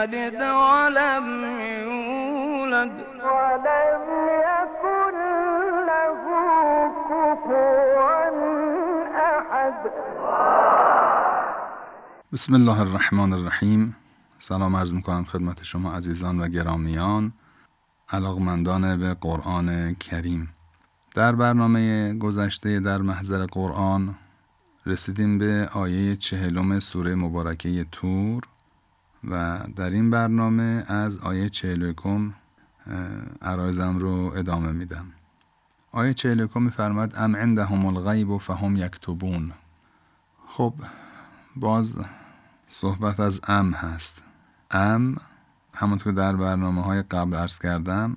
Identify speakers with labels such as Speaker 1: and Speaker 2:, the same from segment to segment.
Speaker 1: يلد ولم يولد. ولم يكن له كفوا أحد.
Speaker 2: بسم الله الرحمن الرحیم. سلام عرض می‌کنم خدمت شما عزیزان و گرامیان علاقمندان به قرآن کریم. در برنامه گذشته در محضر قرآن رسیدیم به آیه چهلم سوره مبارکه تور. و در این برنامه از آیه چهلکم عرایزم رو ادامه میدم. آیه چهلکم میفرماد ام عندهم الغیب فهم یکتبون. خب باز صحبت از ام هست. ام همونطور در برنامه های قبل عرض کردم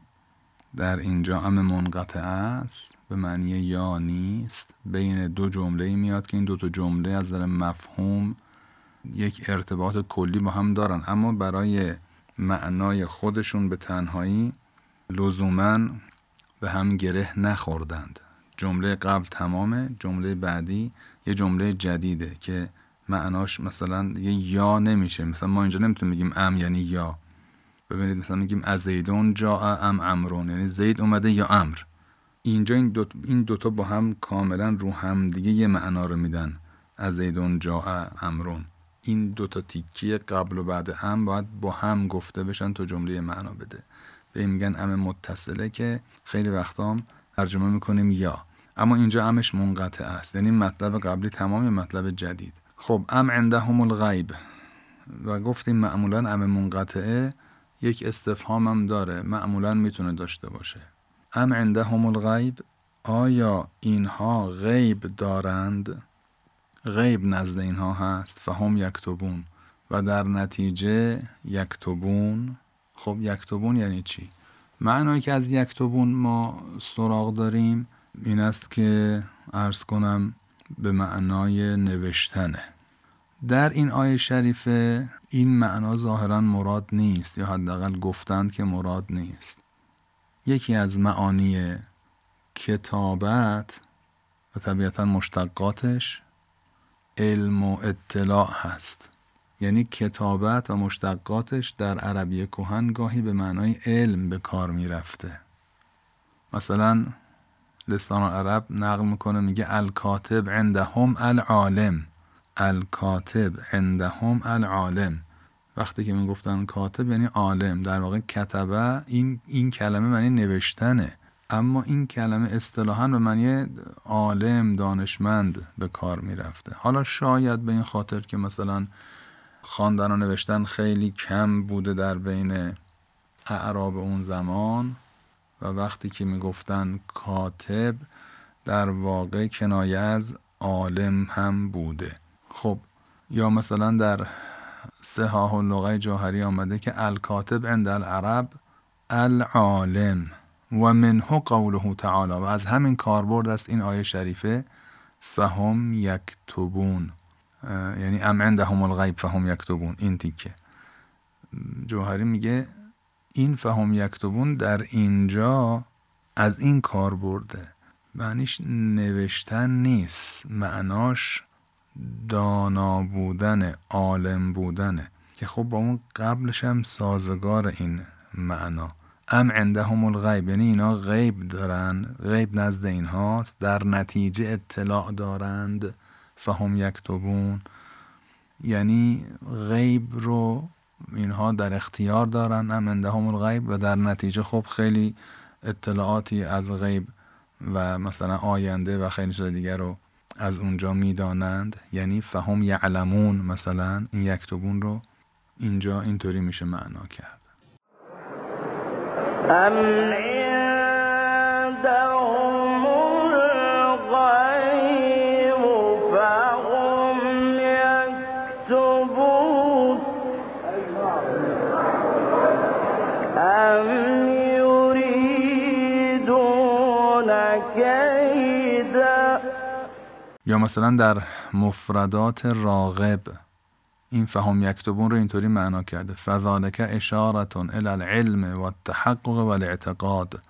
Speaker 2: در اینجا ام منقطع است به معنی یا نیست. بین دو جمله میاد که این دو تا جمله از نظر مفهوم یک ارتباط کلی با هم دارن. اما برای معنای خودشون به تنهایی لزوما به هم گره نخوردند. جمله قبل تمامه جمله بعدی یه جمله جدیده که معناش مثلا دیگه یا نمیشه. مثلا ما اینجا نمی‌تونیم بگیم ام یعنی یا. ببینید مثلا میگیم از زیدون جا ام امرون. یعنی زید اومده یا امر. اینجا این دو این دوتا با هم کاملا رو هم دیگه یه معنا رو میدن. از زیدون جا امرون. این دوتا تیکی قبل و بعد ام باید با هم گفته بشن تا جمله معنا بده. به این میگن ام متصله که خیلی وقتا هم ترجمه می‌کنیم یا. اما اینجا امش منقطع است. یعنی مطلب قبلی تمام مطلب جدید. خب ام عندهم الغیب. و گفتیم معمولا ام منقطعه یک استفهام هم داره. معمولا می‌تونه داشته باشه. ام عندهم الغیب؟ آیا اینها غیب دارند؟ غیب نزد اینها هست فهم یکتبون. و در نتیجه یکتبون خب یکتبون یعنی چی؟ معنایی که از یکتبون ما سراغ داریم این است که عرض کنم به معنای نوشتنه. در این آیه شریفه این معنا ظاهرا مراد نیست یا حداقل گفتند که مراد نیست. یکی از معانی کتابت و طبیعتا مشتقاتش علم و اطلاع هست. یعنی کتابت و مشتقاتش در عربی کهن گاهی به معنای علم به کار می رفته مثلا لسان العرب نقل می‌کنه میگه الکاتب عندهم العالم. الکاتب عندهم العالم. وقتی که می‌گفتن کاتب یعنی عالم. در واقع کتبه این این کلمه معنی نوشتنه. اما این کلمه اصطلاحا به معنی عالم دانشمند به کار می‌رفته. حالا شاید به این خاطر که مثلا خواندن و نوشتن خیلی کم بوده در بین اعراب اون زمان و وقتی که می‌گفتن کاتب در واقع کنایه از عالم هم بوده. خب یا مثلا در صحاح اللغه جاهری آمده که الکاتب عند العرب العالم. و منه قوله تعالی و از همین کاربرد است این آیه شریفه فهم یکتبون. یعنی ام عندهم الغیب فهم یکتبون. این تیکه. جوهری میگه این فهم یکتبون در اینجا از این کار برده معنیش نوشتن نیست. معناش دانا بودن عالم بودنه. که خب با اون قبلش هم سازگار این معنا. ام عندهم الغیب یعنی اینا غیب دارن غیب نزد اینهاست در نتیجه اطلاع دارند فهم یکتبون. یعنی غیب رو اینها در اختیار دارن ام عندهم الغیب و در نتیجه خب خیلی اطلاعاتی از غیب و مثلا آینده و خیلی چیز دیگر رو از اونجا می‌دانند. یعنی فهم یعلمون مثلا این یکتبون رو اینجا اینطوری میشه معنا کرد. یا مثلا در مفردات راغب این فهم یکتبون رو اینطوری معنا کرده. فذالک اشارتون الى العلم و التحقق و الاعتقاد.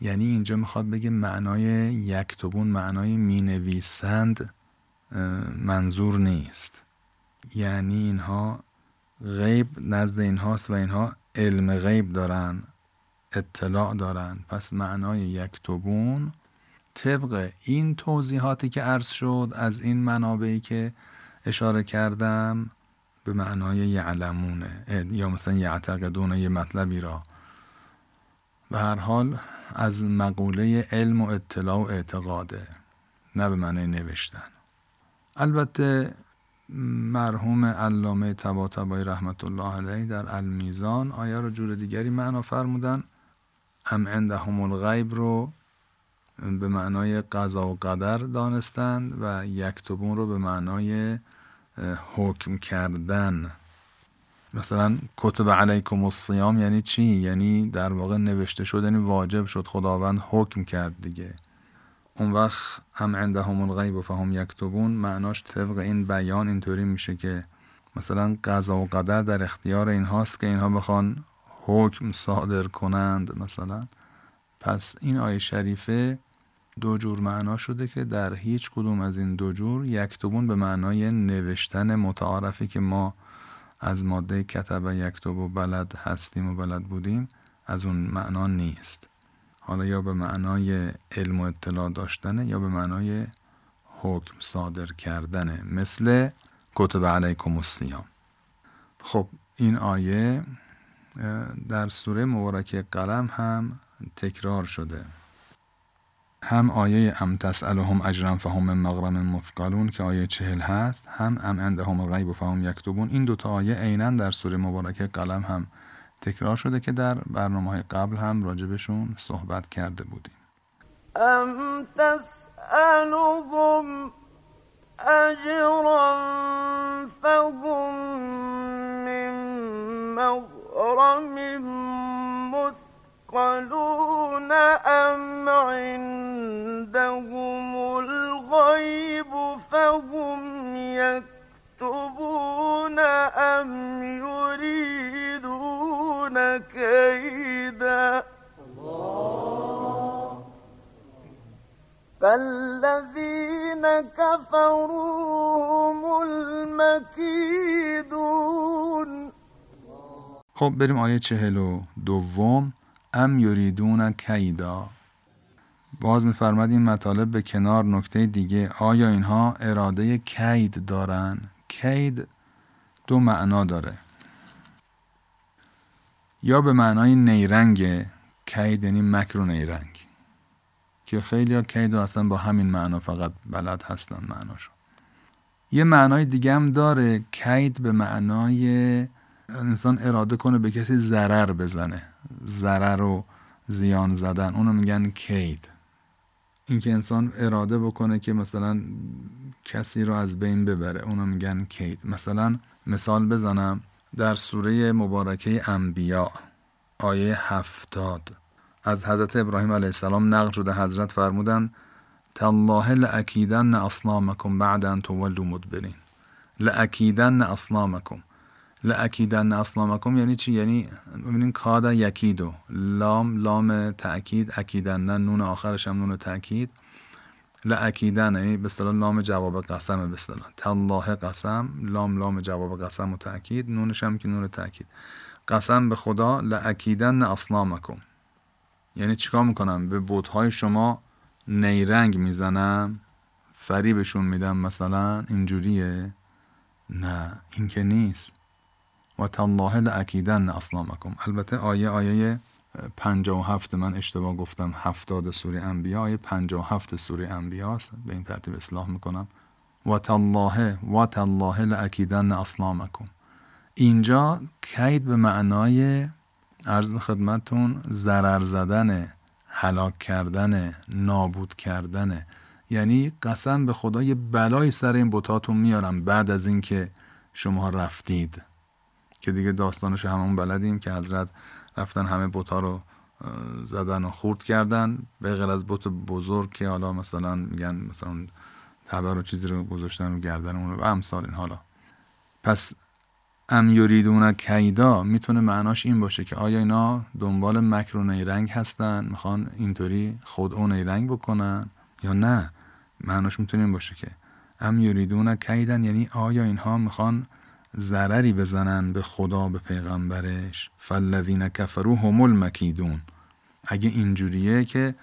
Speaker 2: یعنی اینجا می‌خواد بگه معنای یکتبون معنای می‌نویسند منظور نیست. یعنی اینها غیب نزد اینهاست و اینها علم غیب دارن اطلاع دارن. پس معنای یکتبون طبق این توضیحاتی که عرض شد از این منابعی که اشاره کردم به معنای یعلمونه. یا مثلا یعتقدون یه مطلبی را. به هر حال از مقوله علم و اطلاع و اعتقاده نه به معنای نوشتن. البته مرحوم علامه تبا تبایی رحمت الله علیه در المیزان آیا رو جور دیگری معنا فرمودن. ام عندهم الغیب رو به معنای قضا و قدر دانستند و یکتبون رو به معنای حکم کردن. مثلا کتب علیکم الصیام یعنی چی؟ یعنی در واقع نوشته شد یعنی واجب شد خداوند حکم کرد دیگه. اون وقت هم عندهم الغیب و فهم یکتبون. معناش طبق این بیان اینطوری میشه که مثلا قضا و قدر در اختیار اینهاست که اینها بخوان حکم صادر کنند مثلا. پس این آیه شریفه دو جور معنا شده که در هیچ کدوم از این دو جور یکتبون به معنای نوشتن متعارفی که ما از ماده کتب یکتب و بلد هستیم و بلد بودیم از اون معنا نیست. حالا یا به معنای علم و اطلاع داشتنه یا به معنای حکم صادر کردنه مثل کتب علیکم السیام خب این آیه در سوره مبارکه قلم هم تکرار شده. هم آیه ام تسألهم اجرا فهم مغرم مثقلون که آیه چهل هست هم ام عندهم الغیب فهم یکتبون. این دوتا آیه عینا در سوره مبارکه قلم هم تکرار شده که در برنامه های قبل هم راجبشون صحبت کرده بودیم.
Speaker 1: ام تسألهم اجرا فهم من مغرم مثقلون أم عندهم الغيب فهم يكتبون أم يريدون كيدا؟ فالذين كفروا هم المكيدون.
Speaker 2: خب بریم آیه چهل و دوم. ام یریدون کیدا. باز میفرماد این مطالب به کنار نکته دیگه. آیا اینها اراده کید دارن؟ کید دو معنا داره. یا به معنای نیرنگ کید یعنی مکر و نیرنگ. که خیلی ها کید و اصلا با همین معنا فقط بلد هستن معناشو. یه معنای دیگه هم داره. کید به معنای انسان اراده کنه به کسی ضرر بزنه. ضرر و زیان زدن. اونو میگن کید. اینکه انسان اراده بکنه که مثلا کسی رو از بین ببره. اونو میگن کید. مثلا مثال بزنم در سوره مبارکه انبیا آیه هفتاد. از حضرت ابراهیم علیه السلام نقل شده. حضرت فرمودن تالله لأکیدن اصنامکم بعد ان تولوا مدبرین. لأکیدن اصنامکم. لأکیدن اصنامکم یعنی چی؟ یعنی ببینین کاد یکیدو لام لام تأکید اکیدن نون آخرش هم نون تأکید. لأکیدن یعنی به اصطلاح لام جواب قسم به اصطلاح. تالله قسم لام لام جواب قسم و تأکید. نونش هم که نون تأکید. قسم به خدا لأکیدن اصنامکم یعنی چیکار می‌کنم؟ به بودهای شما نیرنگ می‌زنم فریبشون میدم مثلا اینجوریه؟ نه این که نیست. و تالله لأکیدن اصنامکم البته آیه آیه 57 من اشتباه گفتم هفتاد سوره انبیا. آیه 57 سوره انبیا است به این ترتیب اصلاح می‌کنم. و تالله و تالله لأکیدن اصنامکم اینجا کید به معنای عرض خدمتون ضرر زدن هلاک کردن نابود کردن. یعنی قسم به خدا یه بلای سر این بتاتون میارم بعد از اینکه شما رفتید. که دیگه داستانش همون بلدیم که حضرت رفتن همه بوتا رو زدن و خورد کردن. به غیر از بت بزرگ که حالا مثلا میگن مثلا تبر و چیزی رو گذاشتن و گردن اون رو و امثال این حالا. پس ام یریدون کیدا می‌تونه معناش این باشه که آیا اینا دنبال مکر و نیرنگ هستن؟ می‌خوان اینطوری خود اون نیرنگ بکنن یا نه؟ معناش می‌تونه این باشه که ام یریدون کیدن یعنی آیا اینها می‌خوان ضرری بزنن به خدا به پیغمبرش. فالذین کفروا هم المکیدون. اگه اینجوریه که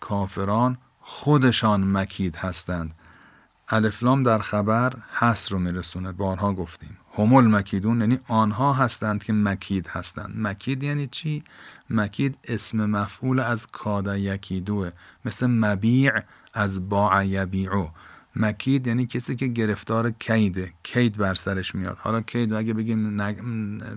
Speaker 2: کافران خودشان مکید هستند. الفلام در خبر حس رو میرسونه بارها گفتیم. همول مکیدون یعنی آنها هستند که مکید هستند. مکید یعنی چی؟ مکید اسم مفعول از کادا یکیدوه. مثل مبیع از باع یبیعو. مکید یعنی کسی که گرفتار کیده. کید بر سرش میاد. حالا کید اگه بگیم,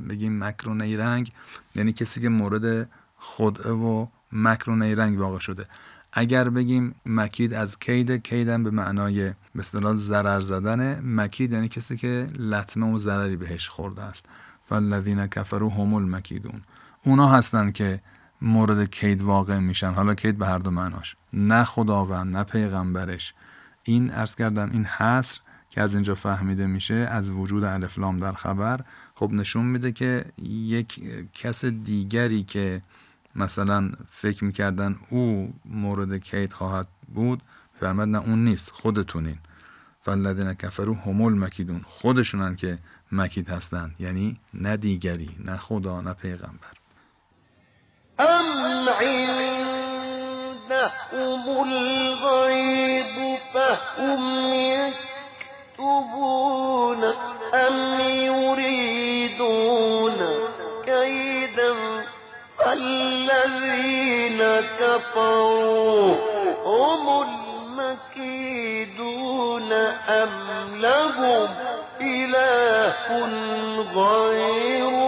Speaker 2: بگیم مکر و نیرنگ یعنی کسی که مورد خدعه و مکر و نیرنگ واقع شده. اگر بگیم مکید از کید کیدن به معنای به اصطلاح ضرر زدن مکید یعنی کسی که لطمه و ضرری بهش خورده است. فالذین کفروا هم المکیدون. اونا هستن که مورد کید واقع میشن. حالا کید به هر دو معناش. نه خداوند نه پیغمبرش. این ارز کردم این حصر که از اینجا فهمیده میشه از وجود الفلام در خبر خب نشون میده که یک کس دیگری که مثلا فکر می‌کردن او مورد کید خواهد بود فرمد نه اون نیست خودتونین. فالذین کفرو همول مکیدون خودشونن که مکید هستند یعنی نه دیگری نه خدا نه پیغمبر.
Speaker 1: ام لهم الغيب فهم يكتبون أم يريدون كيدا فالذين كفروا هم المكيدون أم لهم إله غير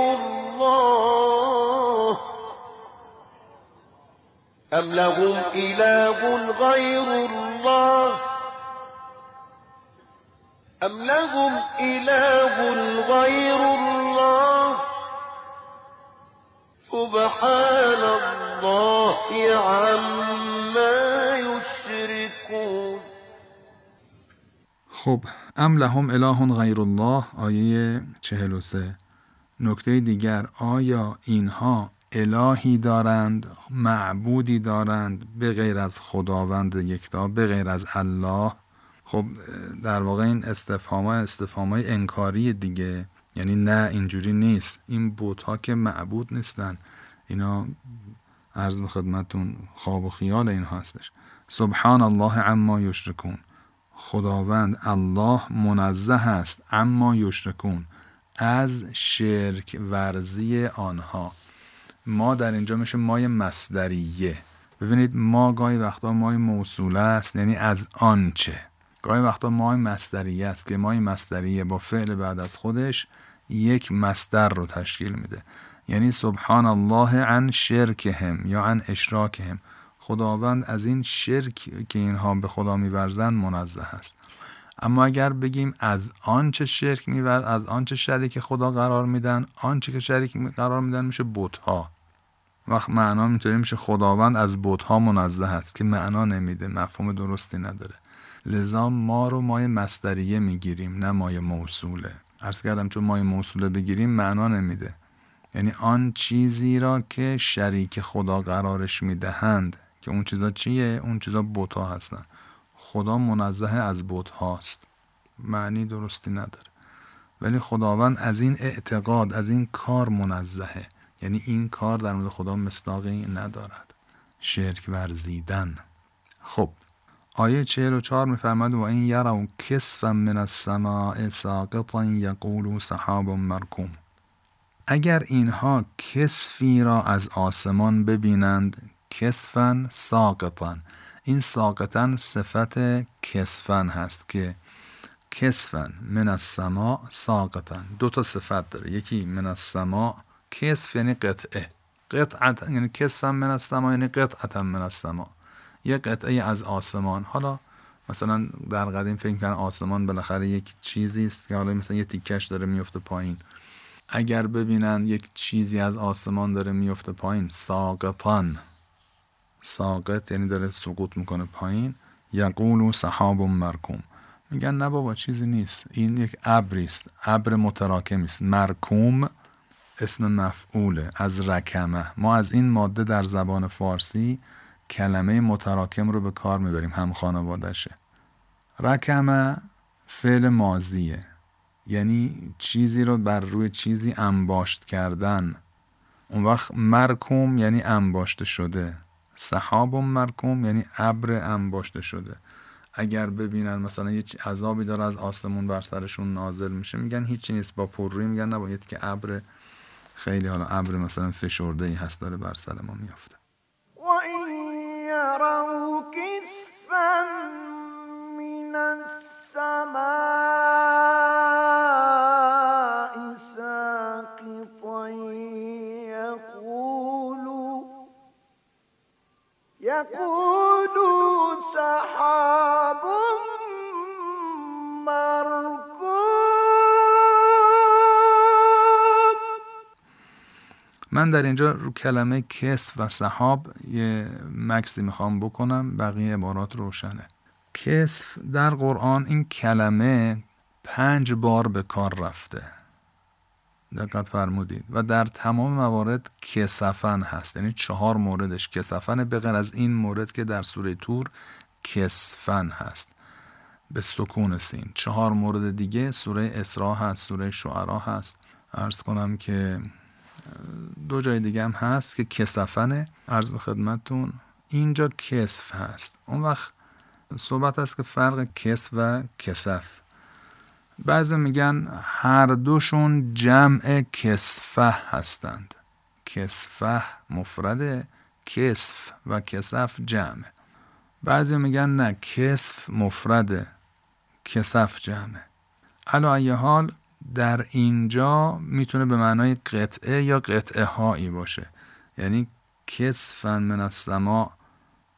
Speaker 1: أم لهم إله غير الله أم لهم إله غير الله سبحان الله عما یشرکون
Speaker 2: خب ام لهم اله غیر الله آیه 43 نکته دیگر آیا اینها الهی دارند معبودی دارند به غیر از خداوند یکتا به غیر از الله. خب در واقع این استفهام استفهام انکاری دیگه. یعنی نه اینجوری نیست. این بوت ها که معبود نیستن. اینا عرض به خدمتون خواب و خیال این هستش. سبحان الله عما یشرکون. خداوند الله منزه است اما یشرکون. از شرک ورزی آنها. ما در اینجا میشه مای مصدریه. ببینید ما گاهی وقتا مای موصوله است یعنی از آنچه گاهی وقتا مای مصدریه است که مای مصدریه با فعل بعد از خودش یک مصدر رو تشکیل میده. یعنی سبحان الله عن شرکهم یا عن اشراکهم. خداوند از این شرک که اینها به خدا میورزند منزه است. اما اگر بگیم از آنچه شرک میور از آنچه شریک خدا قرار میدن آنچه که شریک قرار میدن میشه بتها. وقت معنا اینطوری میشه خداوند از بتها منزه است که معنا نمیده مفهوم درستی نداره. لذا ما رو مای مستریه می‌گیریم نه مای موصوله. عرض کردم چون مای موصوله بگیریم معنا نمیده. یعنی آن چیزی را که شریک خدا قرارش می‌دهند که اون چیزا چیه؟ اون چیزا بوتا هستن. خدا منزه از بوت هاست معنی درستی نداره. ولی خداوند از این اعتقاد از این کار منزهه. یعنی این کار در مورد خدا مصداقی ندارد. شرک ورزیدن. خب آیه 44 میفرماد و این یرو کسفا من السماء ساقطا یقولو سحاب مرکوم. اگر اینها کسفی را از آسمان ببینند کسفن ساقطا این ساقطا صفت کسفن هست که کسفن من السماء ساقطا دو تا صفت داره. یکی من السماء کسف یعنی قطعه. قطعتا یعنی کسفن من السماء یعنی قطعتا من السماء یه قطعه از آسمان. حالا مثلا در قدیم فکر کردن آسمان بالاخره یک چیزی است که حالا مثلا یه تیکش داره میفته پایین. اگر ببینن یک چیزی از آسمان داره میفته پایین ساقطان. ساقط یعنی داره سقوط می‌کنه پایین. یقولو سحاب مرکوم. میگن نه بابا چیزی نیست. این یک ابری است. ابر متراکمی است. مرکوم اسم مفعوله از رکمه. ما از این ماده در زبان فارسی کلمه متراکم رو به کار می‌بریم هم خانوادشه رکمه فعل مازیه یعنی چیزی رو بر روی چیزی انباشت کردن. اون وقت مرکوم یعنی انباشته شده. صحاب مرکوم یعنی ابر انباشته شده. اگر ببینن مثلا یه عذابی داره از آسمون بر سرشون نازل میشه میگن هیچی نیست با پرروی میگن نباید که ابر خیلی حالا ابر مثلا فشرده ای هست داره بر سر ما میافته. من من در اینجا رو کلمه کس و صحاب یه مکسی می‌خوام بکنم بقیه عبارات روشنه. کسف در قرآن این کلمه پنج بار به کار رفته. دقت فرمودید. و در تمام موارد کسفن هست. یعنی چهار موردش کسفن بغیر از این مورد که در سوره تور کسفن هست. به سکون سین. چهار مورد دیگه سوره اسراء هست سوره شعرا هست. ارز کنم که دو جای دیگه هم هست که کسفنه عرض به خدمتتون اینجا کسف هست. اون وقت صحبت است که فرق کسف و کسف. بعضی میگن هر دوشون جمع کسفه هستند. کسفه مفرد کسف و کسف جمع. بعضی میگن نه کسف مفرد کسف جمع. علا حال در اینجا می‌تونه به معنای قطعه یا قطعه هایی باشه. یعنی کسفن من السما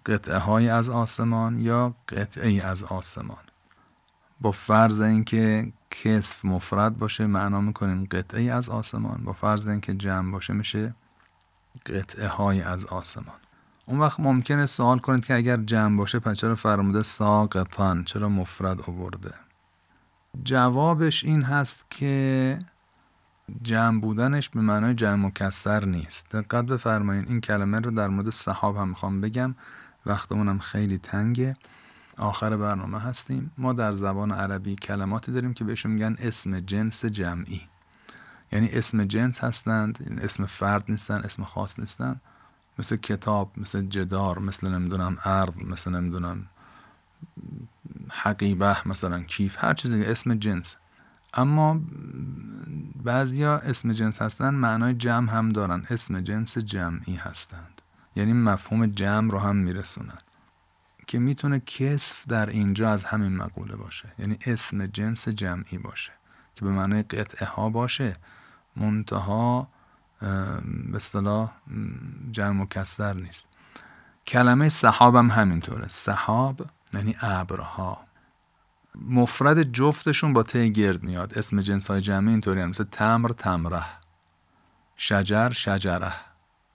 Speaker 2: قطعه های از آسمان یا قطعه ای از آسمان. با فرض اینکه کسف مفرد باشه معنا می‌کنیم قطعه ای از آسمان. با فرض اینکه جمع باشه میشه قطعه های از آسمان. اون وقت ممکنه سوال کنید که اگر جمع باشه پس چرا فرموده ساقطان چرا مفرد آورده؟ جوابش این هست که جمع بودنش به معنای جمع مکسر نیست. دقت بفرمایید این کلمه رو در مورد صحاب هم می‌خوام بگم. وقتمونم خیلی تنگه. آخر برنامه هستیم. ما در زبان عربی کلماتی داریم که بهشون میگن اسم جنس جمعی. یعنی اسم جنس هستند اسم فرد نیستن اسم خاص نیستن. مثل کتاب مثل جدار مثل نمی‌دونم ارض مثل نمی‌دونم حقیبه مثلا کیف هر چیز دیگه اسم جنس. اما بعضیا اسم جنس هستن معنای جمع هم دارن. اسم جنس جمعی هستند. یعنی مفهوم جمع رو هم میرسونن. که می‌تونه کسف در اینجا از همین مقوله باشه. یعنی اسم جنس جمعی باشه. که به معنای قطعه ها باشه. منتها به اصطلاح جمع مکسر نیست. کلمه صحاب هم همینطوره. صحاب یعنی ابرها. مفرد جفتشون با ته گرد میاد. اسم جنس های جمعی اینطوری مثل تمر تمره. شجر شجره.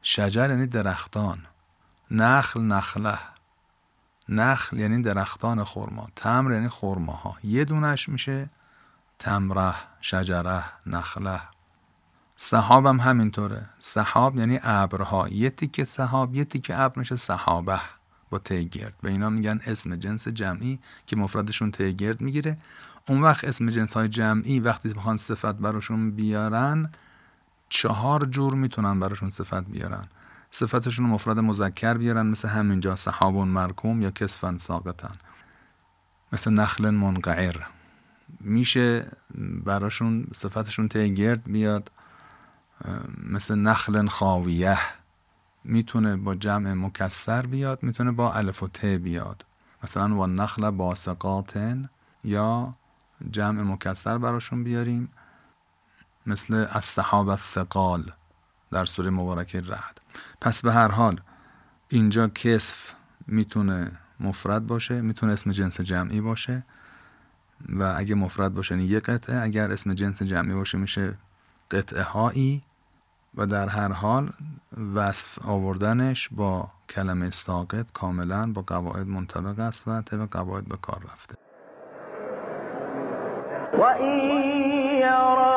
Speaker 2: شجر یعنی درختان. نخل نخله. نخل یعنی درختان خرما. تمر یعنی خرماها. یه دونش میشه. تمره شجره نخله. صحاب هم همینطوره. صحاب یعنی ابرها. یه تیکه صحاب یه تیکه ابر میشه صحابه. با تگرد به اینا میگن اسم جنس جمعی که مفردشون تگرد می‌گیره. اون وقت اسم جنس های جمعی وقتی بخوان صفت براشون بیارن چهار جور می‌تونن براشون صفت بیارن. صفتشون مفرد مذکر بیارن مثل همینجا صحابون مرکوم یا کسفن ساقتن مثل نخل منقعر. میشه براشون صفتشون تگرد بیاد. مثل نخل خاویه. می‌تونه با جمع مکسر بیاد می‌تونه با الف و ت بیاد. مثلا و نخل باسقاتن یا جمع مکسر براشون بیاریم مثل از صحاب الثقال در سوره مبارکه رعد. پس به هر حال اینجا کسف می‌تونه مفرد باشه می‌تونه اسم جنس جمعی باشه و اگه مفرد باشه یعنی یه قطعه اگر اسم جنس جمعی باشه میشه قطعه هایی و در هر حال وصف آوردنش با کلمه ساقط کاملا با قواعد منطبق است و طبق قواعد به کار رفته.
Speaker 3: وإن يروا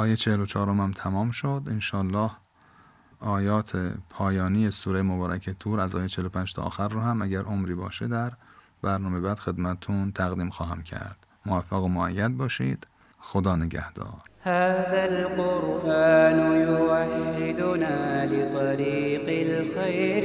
Speaker 2: آیه 44 هم تمام شد. انشالله آیات پایانی سوره مبارکه تور از آیه 45 تا آخر رو هم اگر عمری باشه در برنامه بعد خدمتون تقدیم خواهم کرد. موفق و معید باشید. خدا نگهدار.
Speaker 4: هذا القرآن يوحدنا لطريق الخير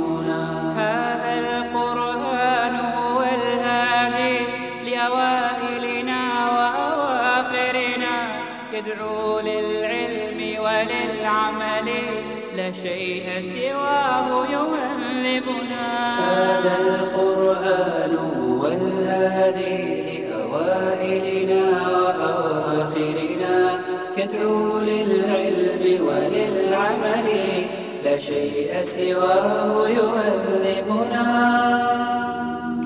Speaker 4: وللعمل لا شيء سواه يهذبنا هذا القرآن هو الهادي لأوائلنا وأواخرنا. يدعو للعلم وللعمل لا شيء سواه يهذبنا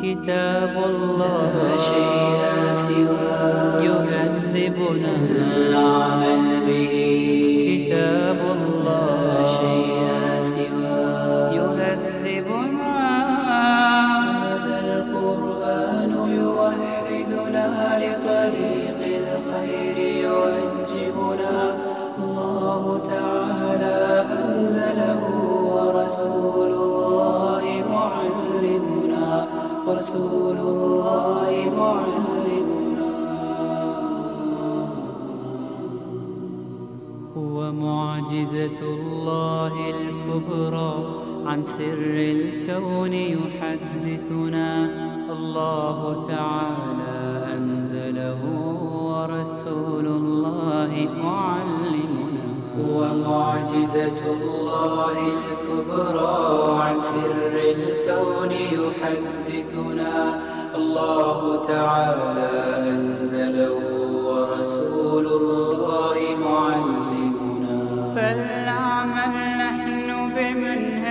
Speaker 4: كتاب الله لا شيء سواه يهذبنا العمل به. ورسول الله معلمنا. هو معجزة الله الكبرى عن سر الكون يحدثنا. الله تعالى معجزة الله الكبرى عن سر الكون يحدثنا. الله تعالى أنزله ورسول الله معلمنا. فلنعمل نحن بمنهجه